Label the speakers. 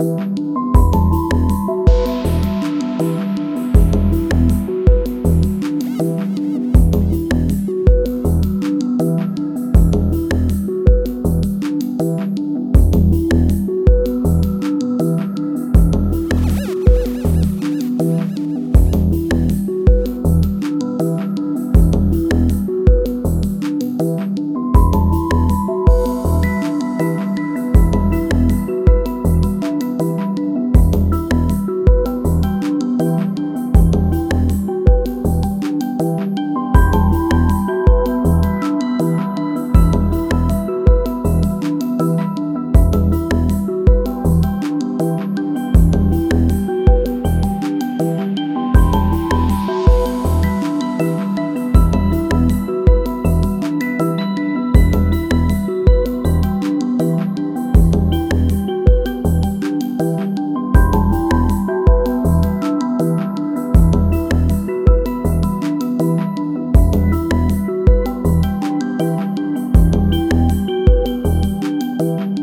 Speaker 1: you Thank you.